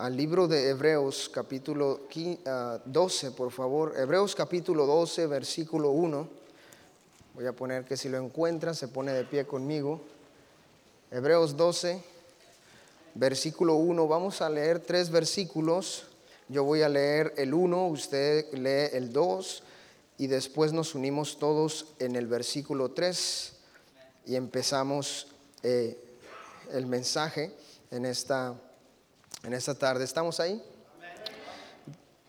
al libro de Hebreos capítulo 12, por favor. Hebreos capítulo 12, versículo 1. Voy a poner que si lo encuentran se pone de pie conmigo. Hebreos 12, versículo 1. Vamos a leer tres versículos. Yo voy a leer el 1, usted lee el 2 y después nos unimos todos en el versículo 3 y empezamos eh, el mensaje en esta, en esta tarde. ¿Estamos ahí?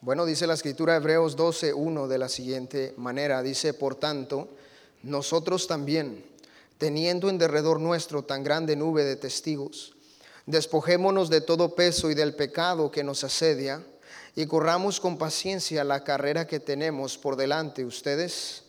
Bueno, dice la escritura Hebreos 12, 1 de la siguiente manera. Dice, por tanto, nosotros también, teniendo en derredor nuestro tan grande nube de testigos, despojémonos de todo peso y del pecado que nos asedia y corramos con paciencia la carrera que tenemos por delante. Ustedes,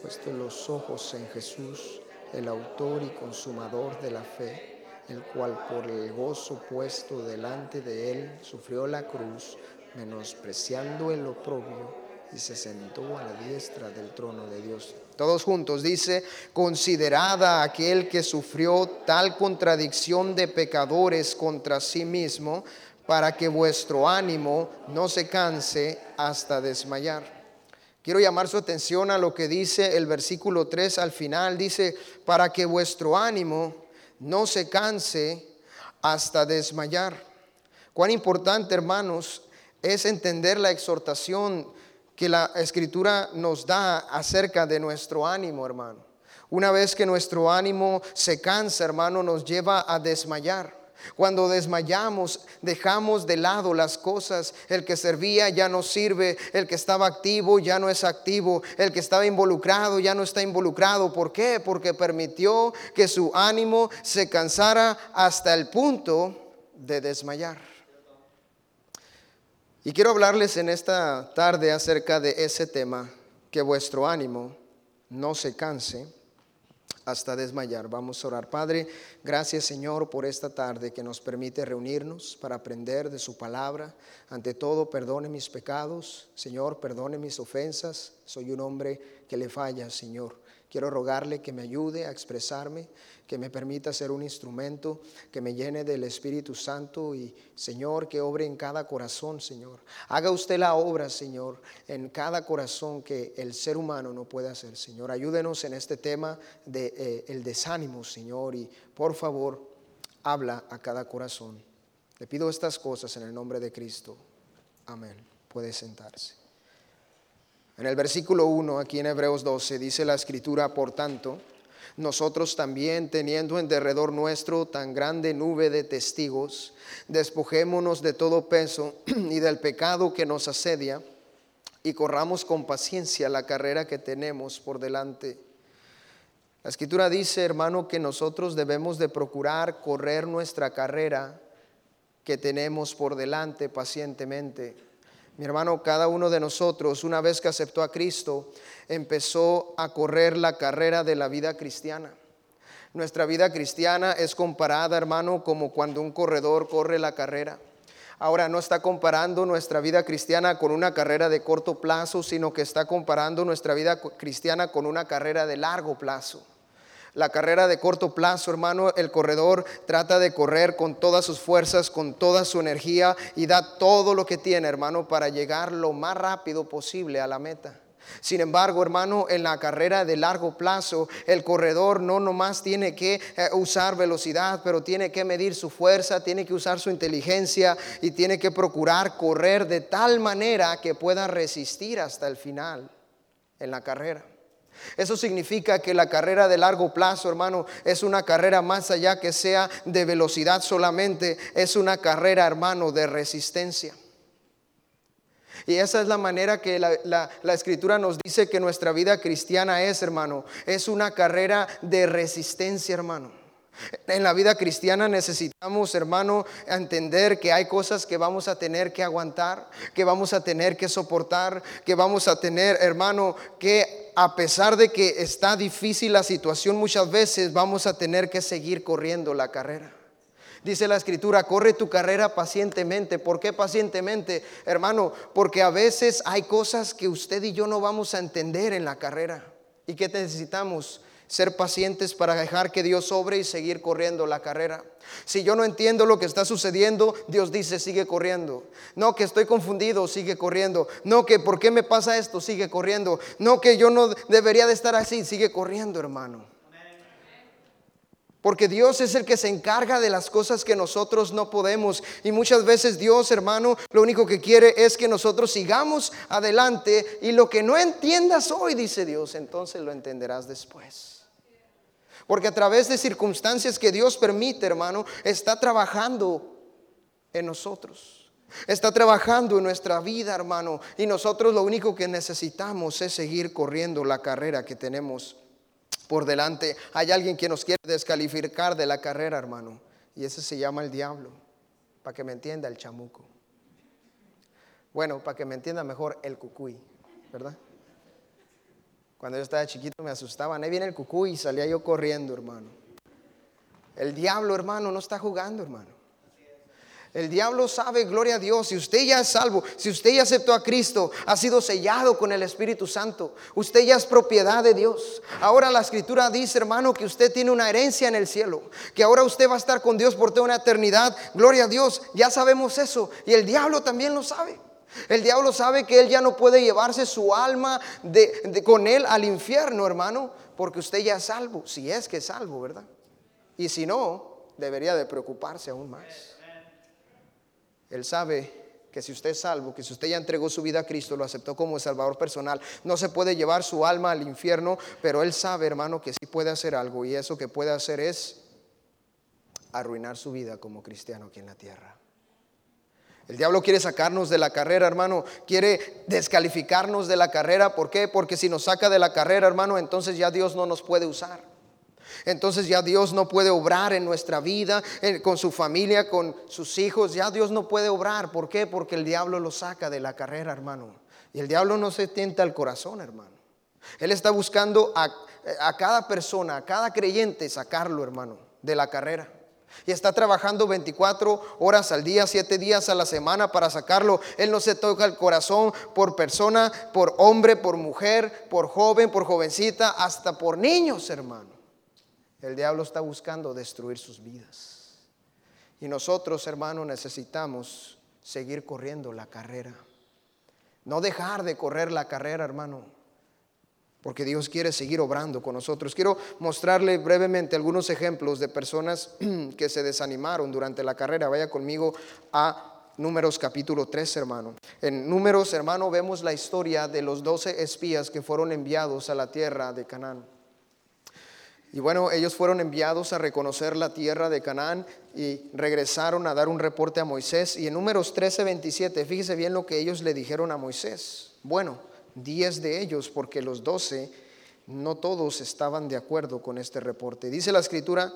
puesto los ojos en Jesús, el autor y consumador de la fe, el cual por el gozo puesto delante de él sufrió la cruz, menospreciando el oprobio, y se sentó a la diestra del trono de Dios. Todos juntos dice, considerada aquel que sufrió tal contradicción de pecadores contra sí mismo, para que vuestro ánimo no se canse hasta desmayar. Quiero llamar su atención a lo que dice el versículo 3 al final. Dice, para que vuestro ánimo no se canse hasta desmayar. Cuán importante, hermanos, es entender la exhortación que la escritura nos da acerca de nuestro ánimo, hermano. Una vez que nuestro ánimo se cansa, hermano, nos lleva a desmayar. Cuando desmayamos, dejamos de lado las cosas. El que servía ya no sirve, el que estaba activo ya no es activo, el que estaba involucrado ya no está involucrado. ¿Por qué? Porque permitió que su ánimo se cansara hasta el punto de desmayar. Y quiero hablarles en esta tarde acerca de ese tema, que vuestro ánimo no se canse hasta desmayar. Vamos a orar. Padre, gracias Señor por esta tarde que nos permite reunirnos para aprender de su palabra. Ante todo, perdone mis pecados. Señor, perdone mis ofensas. Soy un hombre que le falla, Señor. Quiero rogarle que me ayude a expresarme, que me permita ser un instrumento, que me llene del Espíritu Santo y, Señor, que obre en cada corazón, Señor. Haga usted la obra, Señor, en cada corazón que el ser humano no puede hacer, Señor. Ayúdenos en este tema del de, eh, desánimo, Señor, y por favor, habla a cada corazón. Le pido estas cosas en el nombre de Cristo. Amén. Puede sentarse. En el versículo 1, aquí en Hebreos 12, dice la escritura, por tanto, nosotros también, teniendo en derredor nuestro tan grande nube de testigos, despojémonos de todo peso y del pecado que nos asedia, y corramos con paciencia la carrera que tenemos por delante. La escritura dice, hermano, que nosotros debemos de procurar correr nuestra carrera que tenemos por delante pacientemente. Mi hermano, cada uno de nosotros, una vez que aceptó a Cristo, empezó a correr la carrera de la vida cristiana. Nuestra vida cristiana es comparada, hermano, como cuando un corredor corre la carrera. Ahora no está comparando nuestra vida cristiana con una carrera de corto plazo, sino que está comparando nuestra vida cristiana con una carrera de largo plazo. La carrera de corto plazo, hermano, el corredor trata de correr con todas sus fuerzas, con toda su energía y da todo lo que tiene, hermano, para llegar lo más rápido posible a la meta. Sin embargo, hermano, en la carrera de largo plazo, el corredor no nomás tiene que eh, usar velocidad, pero tiene que medir su fuerza, tiene que usar su inteligencia y tiene que procurar correr de tal manera que pueda resistir hasta el final en la carrera. Eso significa que la carrera de largo plazo, hermano, es una carrera más allá que sea de velocidad solamente, es una carrera, hermano, de resistencia. Y esa es la manera que la, escritura nos dice que nuestra vida cristiana es, hermano. Es una carrera de resistencia, hermano. En la vida cristiana necesitamos, hermano, entender que hay cosas que vamos a tener que aguantar, que vamos a tener que soportar, que vamos a tener, hermano, que a pesar de que está difícil la situación, muchas veces vamos a tener que seguir corriendo la carrera. Dice la escritura, corre tu carrera pacientemente. ¿Por qué pacientemente, hermano? Porque a veces hay cosas que usted y yo no vamos a entender en la carrera. ¿Y que necesitamos? Ser pacientes para dejar que Dios sobre y seguir corriendo la carrera. Si yo no entiendo lo que está sucediendo, Dios dice, sigue corriendo. No que estoy confundido, sigue corriendo. No que por qué me pasa esto, sigue corriendo. No que yo no debería de estar así, sigue corriendo, hermano. Porque Dios es el que se encarga de las cosas que nosotros no podemos. Y muchas veces Dios, hermano, lo único que quiere es que nosotros sigamos adelante. Y lo que no entiendas hoy, dice Dios, entonces lo entenderás después. Porque a través de circunstancias que Dios permite, hermano, está trabajando en nosotros. Está trabajando en nuestra vida, hermano. Y nosotros lo único que necesitamos es seguir corriendo la carrera que tenemos por delante. Hay alguien que nos quiere descalificar de la carrera, hermano. Y ese se llama el diablo. Para que me entienda el chamuco. Bueno, para que me entienda mejor el cucuy, ¿verdad? Cuando yo estaba chiquito me asustaban. Ahí viene el cucuy y salía yo corriendo, hermano. El diablo, hermano, no está jugando, hermano. El diablo sabe, gloria a Dios, si usted ya es salvo, si usted ya aceptó a Cristo, ha sido sellado con el Espíritu Santo, usted ya es propiedad de Dios. Ahora la escritura dice, hermano, que usted tiene una herencia en el cielo, que ahora usted va a estar con Dios por toda una eternidad. Gloria a Dios, ya sabemos eso. Y el diablo también lo sabe. El diablo sabe que él ya no puede llevarse su alma de, con él al infierno, hermano, porque usted ya es salvo, si es que es salvo, ¿verdad? Y si no, debería de preocuparse aún más. Él sabe que si usted es salvo, que si usted ya entregó su vida a Cristo, lo aceptó como Salvador personal, no se puede llevar su alma al infierno, pero Él sabe, hermano, que sí puede hacer algo y eso que puede hacer es arruinar su vida como cristiano aquí en la tierra. El diablo quiere sacarnos de la carrera, hermano. Quiere descalificarnos de la carrera. ¿Por qué? Porque si nos saca de la carrera, hermano, entonces ya Dios no nos puede usar. Entonces ya Dios no puede obrar en nuestra vida, con su familia, con sus hijos. Ya Dios no puede obrar. ¿Por qué? Porque el diablo lo saca de la carrera, hermano. Y el diablo no se tienta al corazón, hermano. Él está buscando a, a cada persona, a cada creyente, sacarlo, hermano, de la carrera y está trabajando 24 horas al día, 7 días a la semana para sacarlo. Él no se toca el corazón por persona, por hombre, por mujer, por joven, por jovencita, hasta por niños, hermano. El diablo está buscando destruir sus vidas. Y nosotros, hermano, necesitamos seguir corriendo la carrera. No dejar de correr la carrera, hermano porque Dios quiere seguir obrando con nosotros. Quiero mostrarle brevemente algunos ejemplos de personas que se desanimaron durante la carrera. Vaya conmigo a Números capítulo 3, hermano. En Números, hermano, vemos la historia de los doce espías que fueron enviados a la tierra de Canaán. Y bueno, ellos fueron enviados a reconocer la tierra de Canaán y regresaron a dar un reporte a Moisés. Y en Números 13, 27, fíjese bien lo que ellos le dijeron a Moisés. Bueno, diez de ellos, porque los doce no todos estaban de acuerdo con este reporte. Dice la escritura,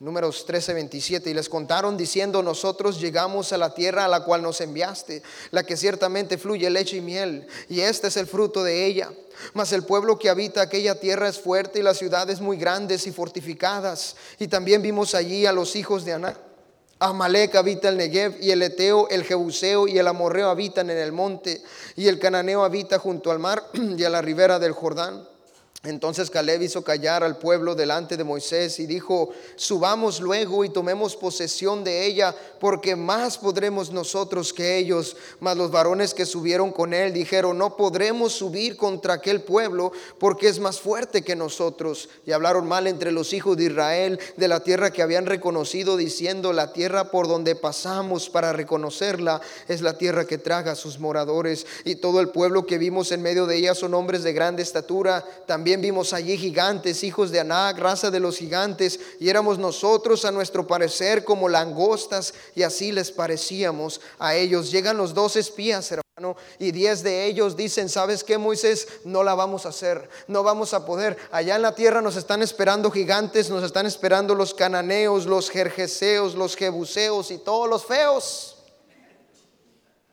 números 13, 27, y les contaron diciendo, nosotros llegamos a la tierra a la cual nos enviaste, la que ciertamente fluye leche y miel, y este es el fruto de ella. Mas el pueblo que habita aquella tierra es fuerte y las ciudades muy grandes y fortificadas. Y también vimos allí a los hijos de Aná Amalek habita el Negev y el Eteo, el Jebuseo y el Amorreo habitan en el monte y el Cananeo habita junto al mar y a la ribera del Jordán. Entonces Caleb hizo callar al pueblo delante de Moisés y dijo, subamos luego y tomemos posesión de ella, porque más podremos nosotros que ellos. Mas los varones que subieron con él dijeron, no podremos subir contra aquel pueblo, porque es más fuerte que nosotros. Y hablaron mal entre los hijos de Israel de la tierra que habían reconocido, diciendo, la tierra por donde pasamos para reconocerla es la tierra que traga a sus moradores. Y todo el pueblo que vimos en medio de ella son hombres de grande estatura. También vimos allí gigantes, hijos de Anac, raza de los gigantes, y éramos nosotros a nuestro parecer como langostas, y así les parecíamos a ellos. Llegan los dos espías, hermano, y diez de ellos dicen, ¿sabes qué, Moisés? No la vamos a hacer, no vamos a poder. Allá en la tierra nos están esperando gigantes, nos están esperando los cananeos, los jerjeseos, los jebuseos y todos los feos.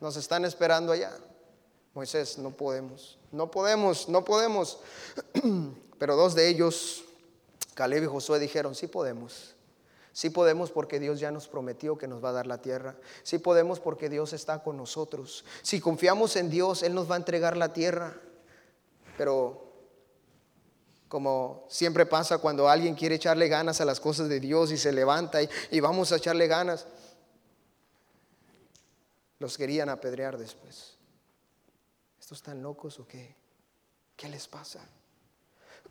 Nos están esperando allá. Moisés, no podemos, no podemos, no podemos. Pero dos de ellos, Caleb y Josué, dijeron, sí podemos. Sí podemos porque Dios ya nos prometió que nos va a dar la tierra. Sí podemos porque Dios está con nosotros. Si confiamos en Dios, Él nos va a entregar la tierra. Pero Como siempre pasa cuando alguien quiere echarle ganas a las cosas de Dios y se levanta y, y vamos a echarle ganas. Los querían apedrear después. ¿Estos están locos o qué? ¿Qué les pasa?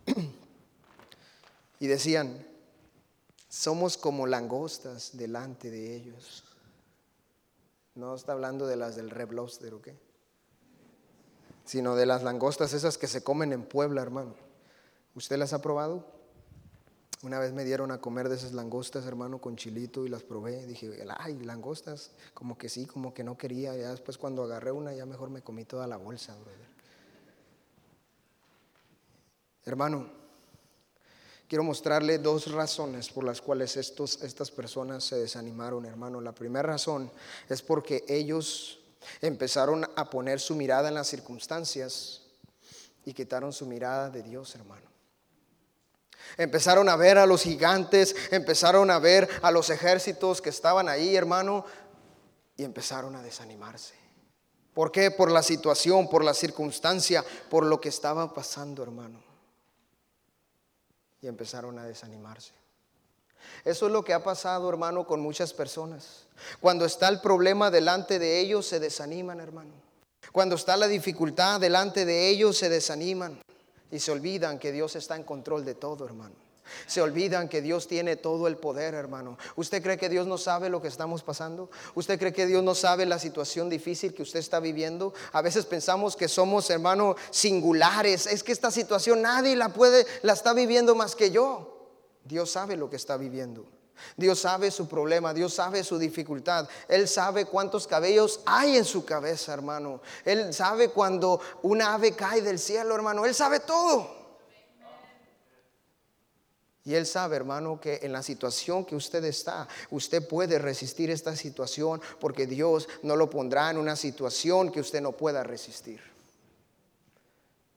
y decían, somos como langostas delante de ellos. No está hablando de las del Red Lobster o qué, sino de las langostas esas que se comen en Puebla, hermano. ¿Usted las ha probado? Una vez me dieron a comer de esas langostas, hermano, con chilito y las probé. Dije, ay, langostas, como que sí, como que no quería. Ya después cuando agarré una, ya mejor me comí toda la bolsa, brother. Hermano, quiero mostrarle dos razones por las cuales estos, estas personas se desanimaron, hermano. La primera razón es porque ellos empezaron a poner su mirada en las circunstancias y quitaron su mirada de Dios, hermano. Empezaron a ver a los gigantes, empezaron a ver a los ejércitos que estaban ahí, hermano, y empezaron a desanimarse. ¿Por qué? Por la situación, por la circunstancia, por lo que estaba pasando, hermano. Y empezaron a desanimarse. Eso es lo que ha pasado, hermano, con muchas personas. Cuando está el problema delante de ellos, se desaniman, hermano. Cuando está la dificultad delante de ellos, se desaniman. Y se olvidan que Dios está en control de todo, hermano. Se olvidan que Dios tiene todo el poder, hermano. ¿Usted cree que Dios no sabe lo que estamos pasando? ¿Usted cree que Dios no sabe la situación difícil que usted está viviendo? A veces pensamos que somos, hermano, singulares. Es que esta situación nadie la puede, la está viviendo más que yo. Dios sabe lo que está viviendo. Dios sabe su problema, Dios sabe su dificultad. Él sabe cuántos cabellos hay en su cabeza, hermano. Él sabe cuando una ave cae del cielo, hermano. Él sabe todo. Y Él sabe, hermano, que en la situación que usted está, usted puede resistir esta situación porque Dios no lo pondrá en una situación que usted no pueda resistir.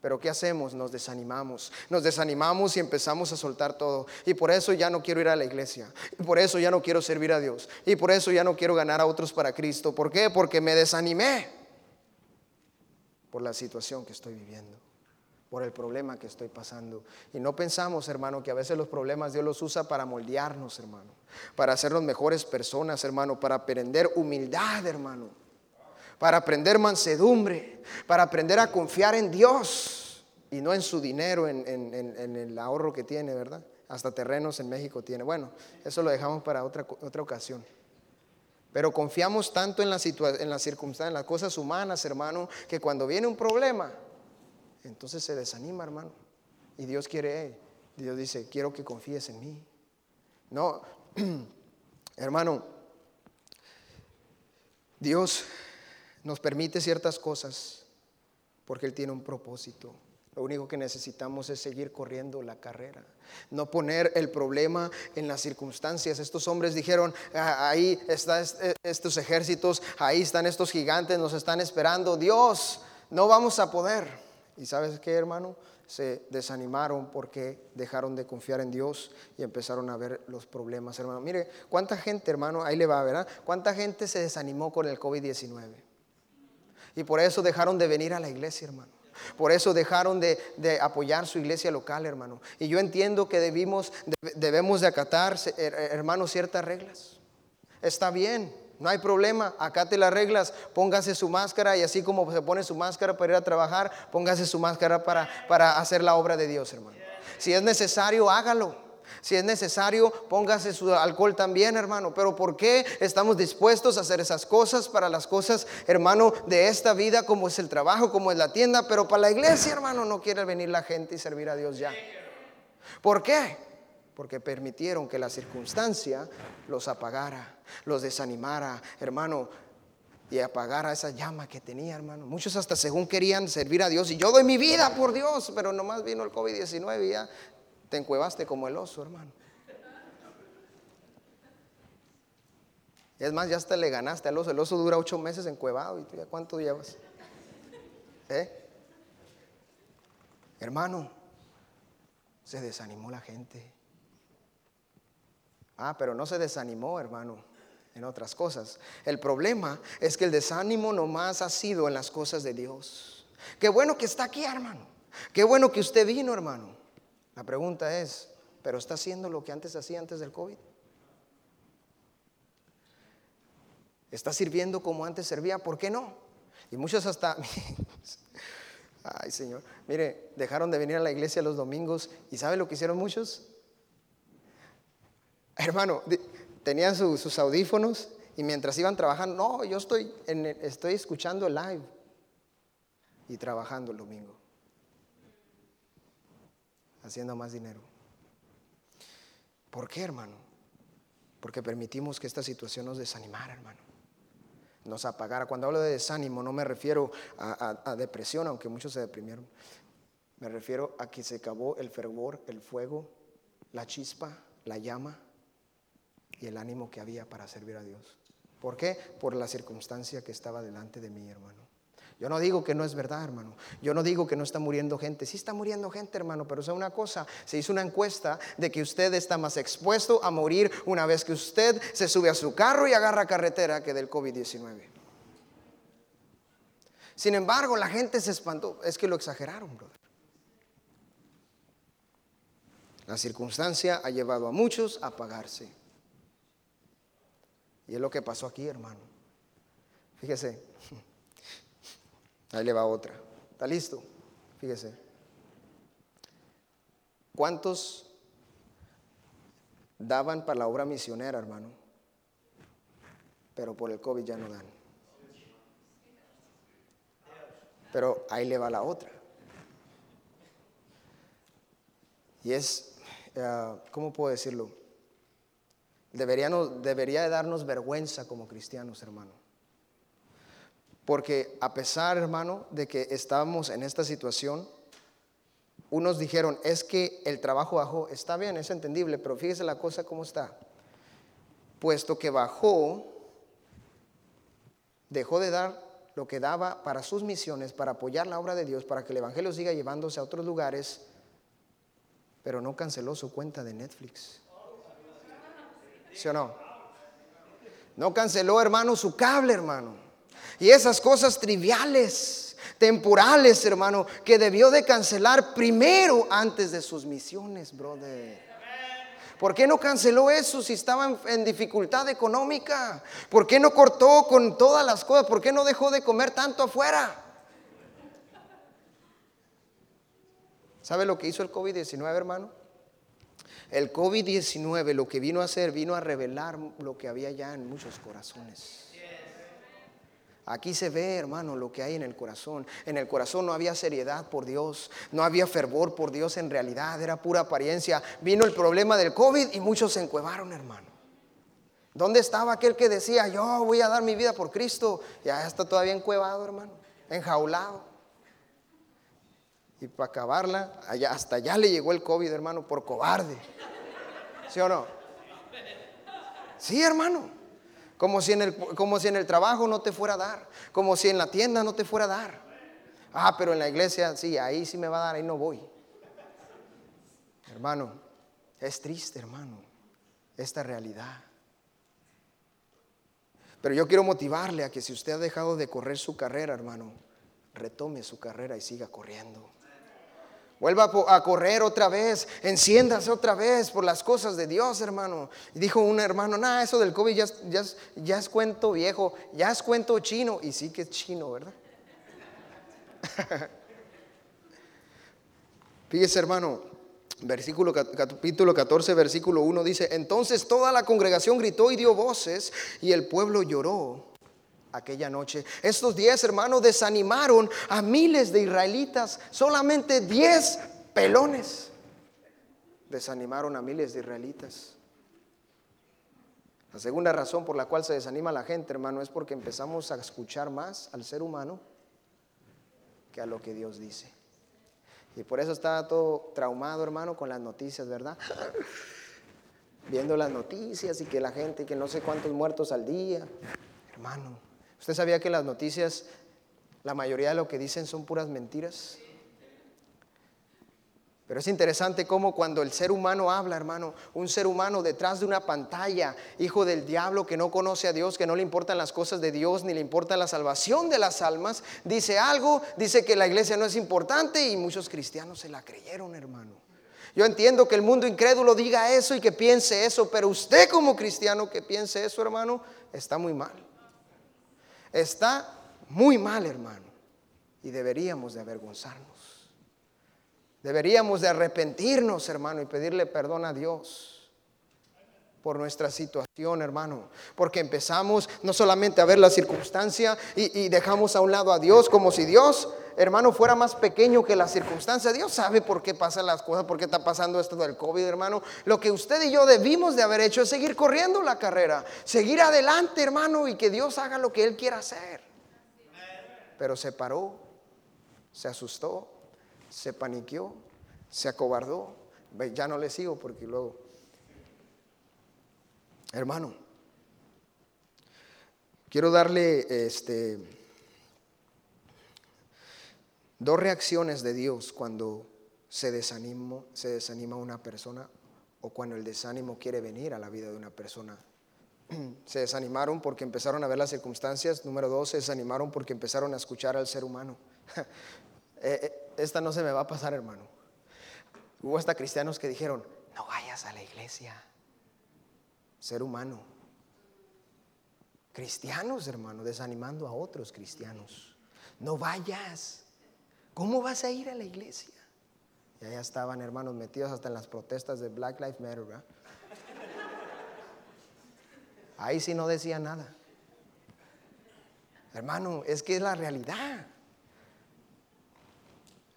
Pero ¿qué hacemos? Nos desanimamos. Nos desanimamos y empezamos a soltar todo. Y por eso ya no quiero ir a la iglesia. Y por eso ya no quiero servir a Dios. Y por eso ya no quiero ganar a otros para Cristo. ¿Por qué? Porque me desanimé por la situación que estoy viviendo. Por el problema que estoy pasando. Y no pensamos, hermano, que a veces los problemas Dios los usa para moldearnos, hermano. Para hacernos mejores personas, hermano. Para aprender humildad, hermano para aprender mansedumbre, para aprender a confiar en Dios y no en su dinero, en, el ahorro que tiene, ¿verdad? Hasta terrenos en México tiene. Bueno, eso lo dejamos para otra, otra ocasión. Pero confiamos tanto en la, en las circunstancias, en las cosas humanas, hermano, que cuando viene un problema, entonces se desanima, hermano. Y Dios quiere, Dios dice, quiero que confíes en mí. No, hermano, Dios nos permite ciertas cosas porque Él tiene un propósito. Lo único que necesitamos es seguir corriendo la carrera, no poner el problema en las circunstancias. Estos hombres dijeron, ah, ahí están eh, estos ejércitos, ahí están estos gigantes, nos están esperando. Dios, no vamos a poder. ¿Y sabes qué, hermano? Se desanimaron porque dejaron de confiar en Dios y empezaron a ver los problemas, hermano. Mire, ¿cuánta gente, hermano? Ahí le va, ¿verdad? ¿Cuánta gente se desanimó con el COVID-19? Y por eso dejaron de venir a la iglesia, hermano. Por eso dejaron de, apoyar su iglesia local, hermano. Y yo entiendo que debimos, debemos de acatar, hermano, ciertas reglas. Está bien, no hay problema, acate las reglas, póngase su máscara y así como se pone su máscara para ir a trabajar, póngase su máscara para, para hacer la obra de Dios, hermano. Si es necesario, hágalo. Si es necesario, póngase su alcohol también, hermano. Pero ¿por qué estamos dispuestos a hacer esas cosas para las cosas, hermano, de esta vida, como es el trabajo, como es la tienda? Pero para la iglesia, hermano, no quiere venir la gente y servir a Dios ya. ¿Por qué? Porque permitieron que la circunstancia los apagara, los desanimara, hermano y apagara esa llama que tenía, hermano. Muchos hasta según querían servir a Dios y yo doy mi vida por Dios, pero nomás vino el COVID-19 y ya te encuevaste como el oso, hermano. Es más, ya hasta le ganaste al oso. El oso dura ocho meses encuevado. ¿Y tú ya cuánto llevas? ¿Eh? Hermano, se desanimó la gente. Ah, pero no se desanimó, hermano, en otras cosas. El problema es que el desánimo nomás ha sido en las cosas de Dios. Qué bueno que está aquí, hermano. Qué bueno que usted vino, hermano. La pregunta es, ¿pero está haciendo lo que antes hacía antes del COVID? ¿Está sirviendo como antes servía? ¿Por qué no? Y muchos hasta, ay Señor, mire, dejaron de venir a la iglesia los domingos y ¿sabe lo que hicieron muchos? Hermano, tenían sus audífonos y mientras iban trabajando, no, yo estoy, estoy escuchando live y trabajando el domingo, haciendo más dinero. ¿Por qué, hermano? Porque permitimos que esta situación nos desanimara, hermano. Nos apagara. Cuando hablo de desánimo, no me refiero a, depresión, aunque muchos se deprimieron. Me refiero a que se acabó el fervor, el fuego, la chispa, la llama y el ánimo que había para servir a Dios. ¿Por qué? Por la circunstancia que estaba delante de mí, hermano. Yo no digo que no es verdad, hermano. Yo no digo que no está muriendo gente. Sí está muriendo gente, hermano, pero es una cosa. Se hizo una encuesta de que usted está más expuesto a morir una vez que usted se sube a su carro y agarra carretera que del COVID-19. Sin embargo, la gente se espantó. Es que lo exageraron, brother. La circunstancia ha llevado a muchos a apagarse. Y es lo que pasó aquí, hermano. Fíjese. Ahí le va otra. ¿Está listo? Fíjese. ¿Cuántos daban para la obra misionera, hermano? Pero por el COVID ya no dan. Pero ahí le va la otra. Y es, eh, ¿cómo puedo decirlo? Debería, debería darnos vergüenza como cristianos, hermano. Porque a pesar, hermano, de que estábamos en esta situación, unos dijeron, es que el trabajo bajó, está bien, es entendible, pero fíjese la cosa cómo está. Puesto que bajó, dejó de dar lo que daba para sus misiones, para apoyar la obra de Dios, para que el Evangelio siga llevándose a otros lugares, pero no canceló su cuenta de Netflix. ¿Sí o no? No canceló, hermano, su cable, hermano. Y esas cosas triviales, temporales, hermano, que debió de cancelar primero antes de sus misiones, brother. ¿Por qué no canceló eso si estaba en, dificultad económica? ¿Por qué no cortó con todas las cosas? ¿Por qué no dejó de comer tanto afuera? ¿Sabe lo que hizo el COVID-19, hermano? El COVID-19 lo que vino a hacer, vino a revelar lo que había ya en muchos corazones. Aquí se ve, hermano, lo que hay en el corazón. En el corazón no había seriedad por Dios, no había fervor por Dios en realidad, era pura apariencia. Vino el problema del COVID y muchos se encuevaron, hermano. ¿Dónde estaba aquel que decía, yo voy a dar mi vida por Cristo? Ya está todavía encuevado, hermano, enjaulado. Y para acabarla, hasta allá le llegó el COVID, hermano, por cobarde. ¿Sí o no? Sí, hermano. Como si, en el, si en el trabajo no te fuera a dar. Como si en la tienda no te fuera a dar. Ah, pero en la iglesia sí, ahí sí me va a dar, ahí no voy. Hermano, es triste, hermano, esta realidad. Pero yo quiero motivarle a que si usted ha dejado de correr su carrera, hermano, retome su carrera y siga corriendo. Vuelva a correr otra vez, enciéndase otra vez por las cosas de Dios, hermano. Dijo un hermano, nada, eso del COVID ya, es cuento viejo, ya es cuento chino. Y sí que es chino, ¿verdad? Fíjese, hermano, versículo, capítulo 14, versículo 1 dice, entonces toda la congregación gritó y dio voces y el pueblo lloró aquella noche. Estos diez hermanos desanimaron a miles de israelitas, solamente diez pelones desanimaron a miles de israelitas. La segunda razón por la cual se desanima la gente, hermano, es porque empezamos a escuchar más al ser humano que a lo que Dios dice. Y por eso está todo traumado, hermano, con las noticias, ¿verdad? Viendo las noticias y que la gente, que no sé cuántos muertos al día. Hermano, ¿Usted sabía que las noticias, la mayoría de lo que dicen son puras mentiras? Pero es interesante cómo cuando el ser humano habla, hermano, un ser humano detrás de una pantalla, hijo del diablo que no conoce a Dios, que no le importan las cosas de Dios, ni le importa la salvación de las almas, dice algo, dice que la iglesia no es importante y muchos cristianos se la creyeron, hermano. Yo entiendo que el mundo incrédulo diga eso y que piense eso, pero usted como cristiano que piense eso, hermano, está muy mal. Está muy mal, hermano. Y deberíamos de avergonzarnos. Deberíamos de arrepentirnos, hermano, y pedirle perdón a Dios por nuestra situación, hermano. Porque empezamos no solamente a ver la circunstancia y, dejamos a un lado a Dios como si Dios, hermano, fuera más pequeño que la circunstancia. Dios sabe por qué pasan las cosas, por qué está pasando esto del COVID, hermano. Lo que usted y yo debimos de haber hecho es seguir corriendo la carrera, seguir adelante, hermano, y que Dios haga lo que Él quiera hacer. Pero se paró, se asustó, se paniqueó, se acobardó. Ya no le sigo porque luego Hermano, quiero darle este, dos reacciones de Dios cuando se, desanimo, se desanima una persona o cuando el desánimo quiere venir a la vida de una persona. Se desanimaron porque empezaron a ver las circunstancias. Número dos, se desanimaron porque empezaron a escuchar al ser humano. Eh, eh, esta no se me va a pasar, hermano. Hubo hasta cristianos que dijeron, no vayas a la iglesia ser humano. Cristianos, hermano, desanimando a otros cristianos. No vayas. ¿Cómo vas a ir a la iglesia? Y allá estaban, hermanos, metidos hasta en las protestas de Black Lives Matter. Ahí sí no decía nada. Hermano, es que es la realidad.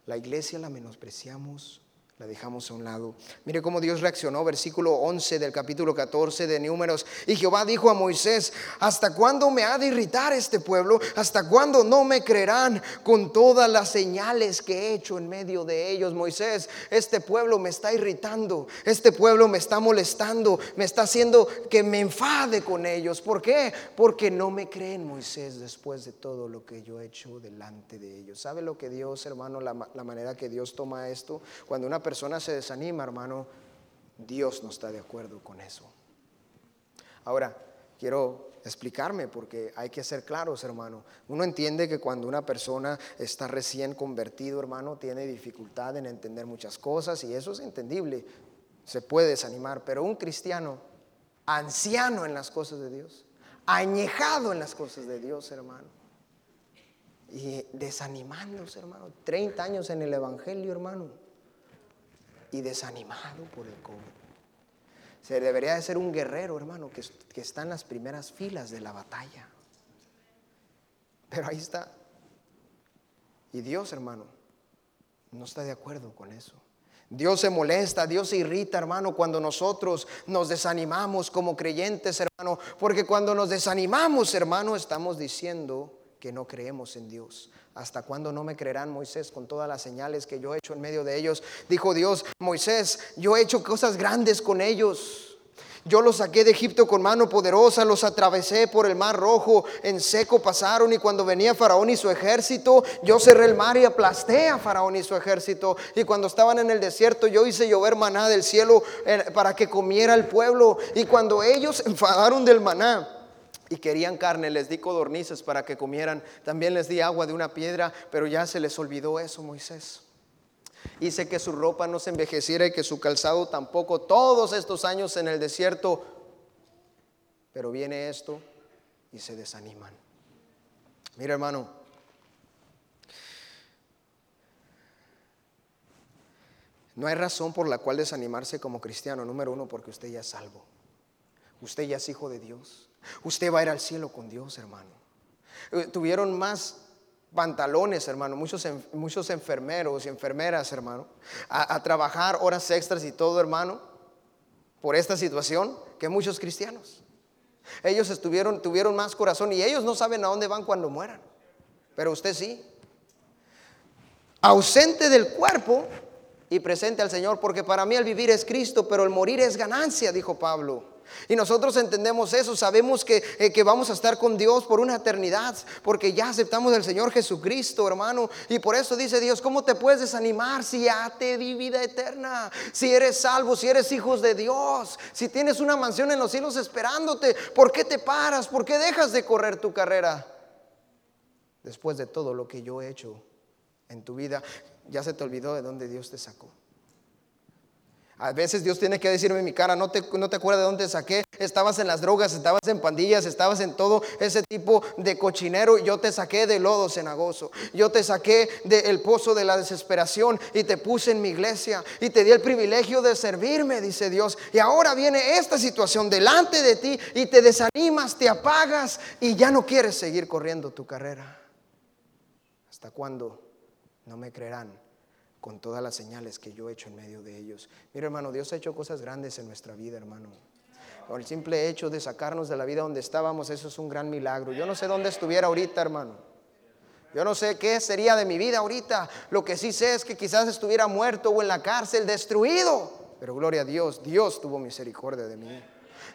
La iglesia la menospreciamos, dejamos a un lado. Mire cómo Dios reaccionó, versículo 11 del capítulo 14 de Números. Y Jehová dijo a Moisés, ¿hasta cuándo me ha de irritar este pueblo? ¿Hasta cuándo no me creerán con todas las señales que he hecho en medio de ellos? Moisés, este pueblo me está irritando, este pueblo me está molestando, me está haciendo que me enfade con ellos. ¿Por qué? Porque no me creen, Moisés, después de todo lo que yo he hecho delante de ellos. ¿Sabe lo que Dios, hermano, la, la manera que Dios toma esto? Cuando una persona se desanima, hermano, Dios no está de acuerdo con eso. Ahora, quiero explicarme porque hay que ser claros, hermano. Uno entiende que cuando una persona está recién convertido, hermano, tiene dificultad en entender muchas cosas y eso es entendible. Se puede desanimar, pero un cristiano anciano en las cosas de Dios, añejado en las cosas de Dios, hermano, y desanimándose, hermano, 30 años en el Evangelio, hermano y desanimado por el COVID. Se debería de ser un guerrero, hermano, que, que está en las primeras filas de la batalla. Pero ahí está. Y Dios, hermano, no está de acuerdo con eso. Dios se molesta, Dios se irrita, hermano, cuando nosotros nos desanimamos como creyentes, hermano, porque cuando nos desanimamos, hermano, estamos diciendo que no creemos en Dios. ¿Hasta cuándo no me creerán, Moisés, con todas las señales que yo he hecho en medio de ellos? Dijo Dios, Moisés, yo he hecho cosas grandes con ellos. Yo los saqué de Egipto con mano poderosa, los atravesé por el mar rojo, en seco pasaron y cuando venía Faraón y su ejército, yo cerré el mar y aplasté a Faraón y su ejército. Y cuando estaban en el desierto, yo hice llover maná del cielo eh, para que comiera el pueblo. Y cuando ellos enfadaron del maná, y querían carne, les di codornices para que comieran. También les di agua de una piedra, pero ya se les olvidó eso, Moisés. Hice que su ropa no se envejeciera y que su calzado tampoco todos estos años en el desierto. Pero viene esto y se desaniman. Mira, hermano. No hay razón por la cual desanimarse como cristiano. Número uno, porque usted ya es salvo. Usted ya es hijo de Dios. Usted va a ir al cielo con Dios, hermano. Eh, tuvieron más pantalones, hermano, muchos, muchos enfermeros y enfermeras, hermano, a, trabajar horas extras y todo, hermano, por esta situación que muchos cristianos. Ellos estuvieron, tuvieron más corazón y ellos no saben a dónde van cuando mueran, pero usted sí. Ausente del cuerpo y presente al Señor, porque para mí el vivir es Cristo, pero el morir es ganancia, dijo Pablo. Y nosotros entendemos eso, sabemos que, eh, que, vamos a estar con Dios por una eternidad, porque ya aceptamos al Señor Jesucristo, hermano. Y por eso dice Dios, ¿cómo te puedes desanimar si ya te di vida eterna? Si eres salvo, si eres hijos de Dios, si tienes una mansión en los cielos esperándote, ¿por qué te paras? ¿Por qué dejas de correr tu carrera? Después de todo lo que yo he hecho en tu vida, ya se te olvidó de dónde Dios te sacó. A veces Dios tiene que decirme en mi cara, no te, no te acuerdas de dónde saqué, estabas en las drogas, estabas en pandillas, estabas en todo ese tipo de cochinero. Yo te saqué de lodo cenagoso, yo te saqué del pozo de la desesperación y te puse en mi iglesia y te di el privilegio de servirme, dice Dios. Y ahora viene esta situación delante de ti y te desanimas, te apagas y ya no quieres seguir corriendo tu carrera. ¿Hasta cuándo no me creerán? Con todas las señales que yo he hecho en medio de ellos. Mira, hermano, Dios ha hecho cosas grandes en nuestra vida, hermano. Con el simple hecho de sacarnos de la vida donde estábamos, eso es un gran milagro. Yo no sé dónde estuviera ahorita, hermano. Yo no sé qué sería de mi vida ahorita. Lo que sí sé es que quizás estuviera muerto o en la cárcel, destruido. Pero gloria a Dios, Dios tuvo misericordia de mí.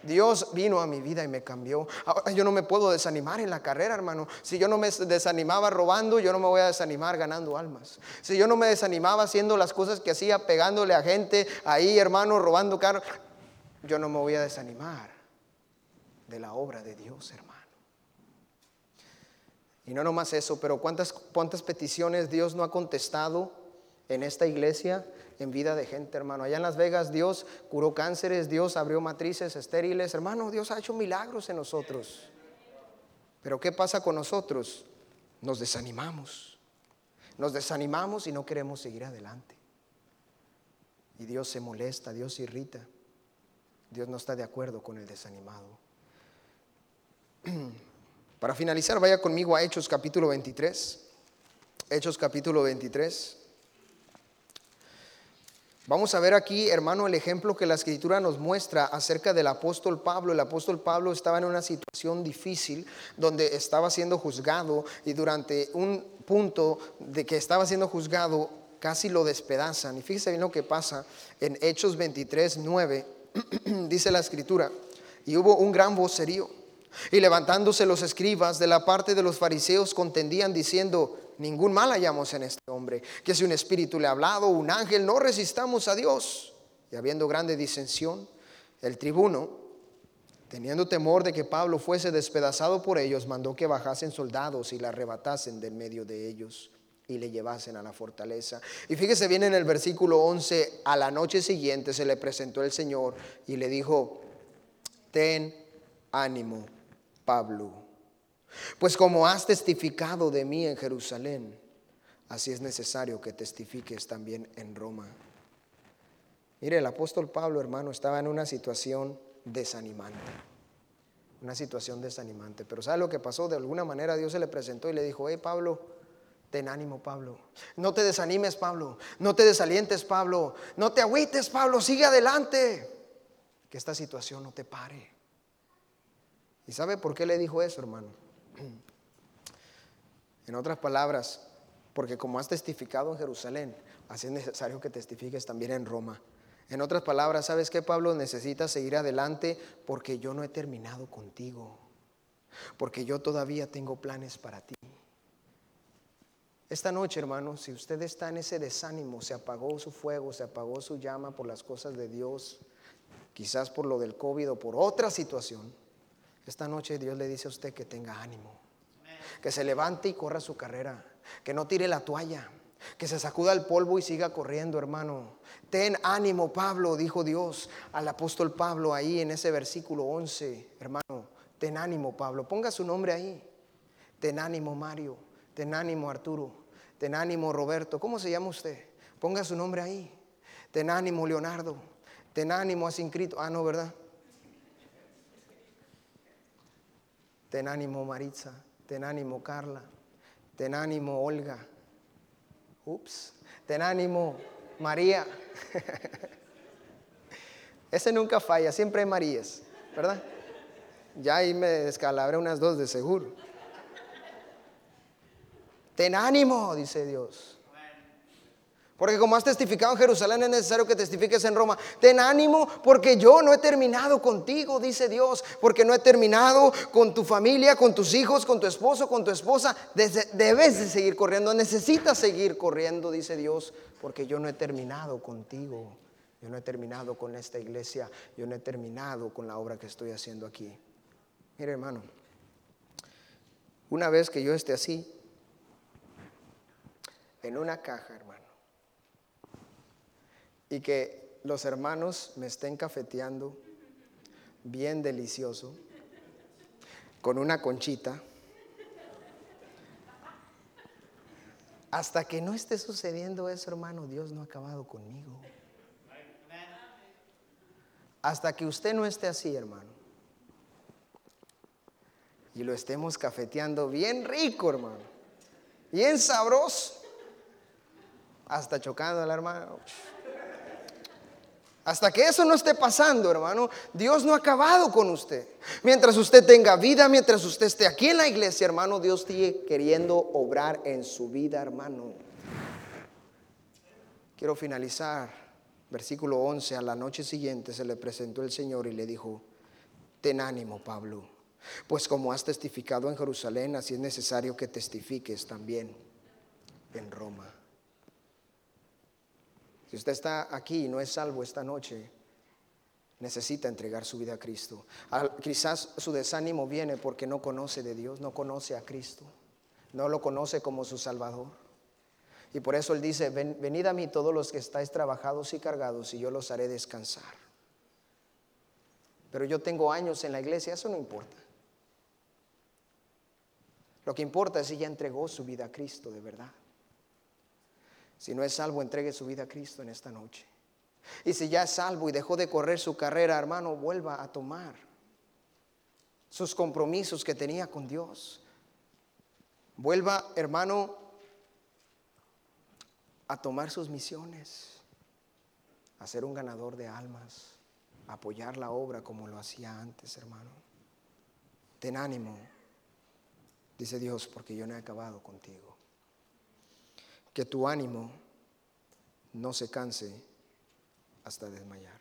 Dios vino a mi vida y me cambió. Ahora yo no me puedo desanimar en la carrera, hermano. Si yo no me desanimaba robando, yo no me voy a desanimar ganando almas. Si yo no me desanimaba haciendo las cosas que hacía, pegándole a gente ahí, hermano, robando carros, yo no me voy a desanimar de la obra de Dios, hermano. Y no nomás eso, pero ¿cuántas, cuántas peticiones Dios no ha contestado en esta iglesia? en vida de gente, hermano. Allá en Las Vegas Dios curó cánceres, Dios abrió matrices estériles, hermano, Dios ha hecho milagros en nosotros. Pero ¿qué pasa con nosotros? Nos desanimamos. Nos desanimamos y no queremos seguir adelante. Y Dios se molesta, Dios se irrita. Dios no está de acuerdo con el desanimado. Para finalizar, vaya conmigo a Hechos capítulo 23. Hechos capítulo 23. Vamos a ver aquí, hermano, el ejemplo que la escritura nos muestra acerca del apóstol Pablo. El apóstol Pablo estaba en una situación difícil donde estaba siendo juzgado y durante un punto de que estaba siendo juzgado casi lo despedazan. Y fíjese bien lo que pasa en Hechos 23, 9, dice la escritura, y hubo un gran vocerío. Y levantándose los escribas de la parte de los fariseos contendían diciendo, ningún mal hallamos en este hombre, que si un espíritu le ha hablado, un ángel, no resistamos a Dios. Y habiendo grande disensión, el tribuno, teniendo temor de que Pablo fuese despedazado por ellos, mandó que bajasen soldados y le arrebatasen del medio de ellos y le llevasen a la fortaleza. Y fíjese bien en el versículo 11, a la noche siguiente se le presentó el Señor y le dijo, ten ánimo, Pablo pues como has testificado de mí en Jerusalén, así es necesario que testifiques también en Roma. Mire, el apóstol Pablo, hermano, estaba en una situación desanimante. Una situación desanimante. Pero ¿sabe lo que pasó? De alguna manera Dios se le presentó y le dijo, hey Pablo, ten ánimo Pablo. No te desanimes Pablo. No te desalientes Pablo. No te agüites Pablo. Sigue adelante. Que esta situación no te pare. ¿Y sabe por qué le dijo eso, hermano? En otras palabras, porque como has testificado en Jerusalén, así es necesario que testifiques también en Roma. En otras palabras, ¿sabes qué, Pablo? Necesitas seguir adelante porque yo no he terminado contigo. Porque yo todavía tengo planes para ti. Esta noche, hermano, si usted está en ese desánimo, se apagó su fuego, se apagó su llama por las cosas de Dios, quizás por lo del COVID o por otra situación, esta noche Dios le dice a usted que tenga ánimo, que se levante y corra su carrera, que no tire la toalla, que se sacuda el polvo y siga corriendo, hermano. Ten ánimo, Pablo, dijo Dios al apóstol Pablo ahí en ese versículo 11, hermano. Ten ánimo, Pablo. Ponga su nombre ahí. Ten ánimo, Mario. Ten ánimo, Arturo. Ten ánimo, Roberto. ¿Cómo se llama usted? Ponga su nombre ahí. Ten ánimo, Leonardo. Ten ánimo, Asincrito. Ah, no, ¿verdad? Ten ánimo Maritza, ten ánimo Carla, ten ánimo Olga. Ups, ten ánimo María. Ese nunca falla, siempre hay Marías, ¿verdad? Ya ahí me descalabré unas dos de seguro. Ten ánimo, dice Dios. Porque como has testificado en Jerusalén es necesario que testifiques en Roma. Ten ánimo porque yo no he terminado contigo, dice Dios. Porque no he terminado con tu familia, con tus hijos, con tu esposo, con tu esposa. Debes de seguir corriendo. Necesitas seguir corriendo, dice Dios. Porque yo no he terminado contigo. Yo no he terminado con esta iglesia. Yo no he terminado con la obra que estoy haciendo aquí. Mire hermano, una vez que yo esté así, en una caja, hermano y que los hermanos me estén cafeteando bien delicioso, con una conchita, hasta que no esté sucediendo eso, hermano, Dios no ha acabado conmigo. Hasta que usted no esté así, hermano. Y lo estemos cafeteando bien rico, hermano. Bien sabroso. Hasta chocando al hermano. Hasta que eso no esté pasando, hermano, Dios no ha acabado con usted. Mientras usted tenga vida, mientras usted esté aquí en la iglesia, hermano, Dios sigue queriendo obrar en su vida, hermano. Quiero finalizar. Versículo 11, a la noche siguiente se le presentó el Señor y le dijo, ten ánimo, Pablo, pues como has testificado en Jerusalén, así es necesario que testifiques también en Roma. Si usted está aquí y no es salvo esta noche, necesita entregar su vida a Cristo. quizás su desánimo viene porque no conoce de Dios, no conoce a Cristo, no lo conoce como su Salvador. Y por eso Él dice, venid a mí todos los que estáis trabajados y cargados y yo los haré descansar. Pero yo tengo años en la iglesia, eso no importa. Lo que importa es si ya entregó su vida a Cristo de verdad. Si no es salvo, entregue su vida a Cristo en esta noche. Y si ya es salvo y dejó de correr su carrera, hermano, vuelva a tomar sus compromisos que tenía con Dios. Vuelva, hermano, a tomar sus misiones, a ser un ganador de almas, a apoyar la obra como lo hacía antes, hermano. Ten ánimo, dice Dios, porque yo no he acabado contigo que tu ánimo no se canse hasta desmayar.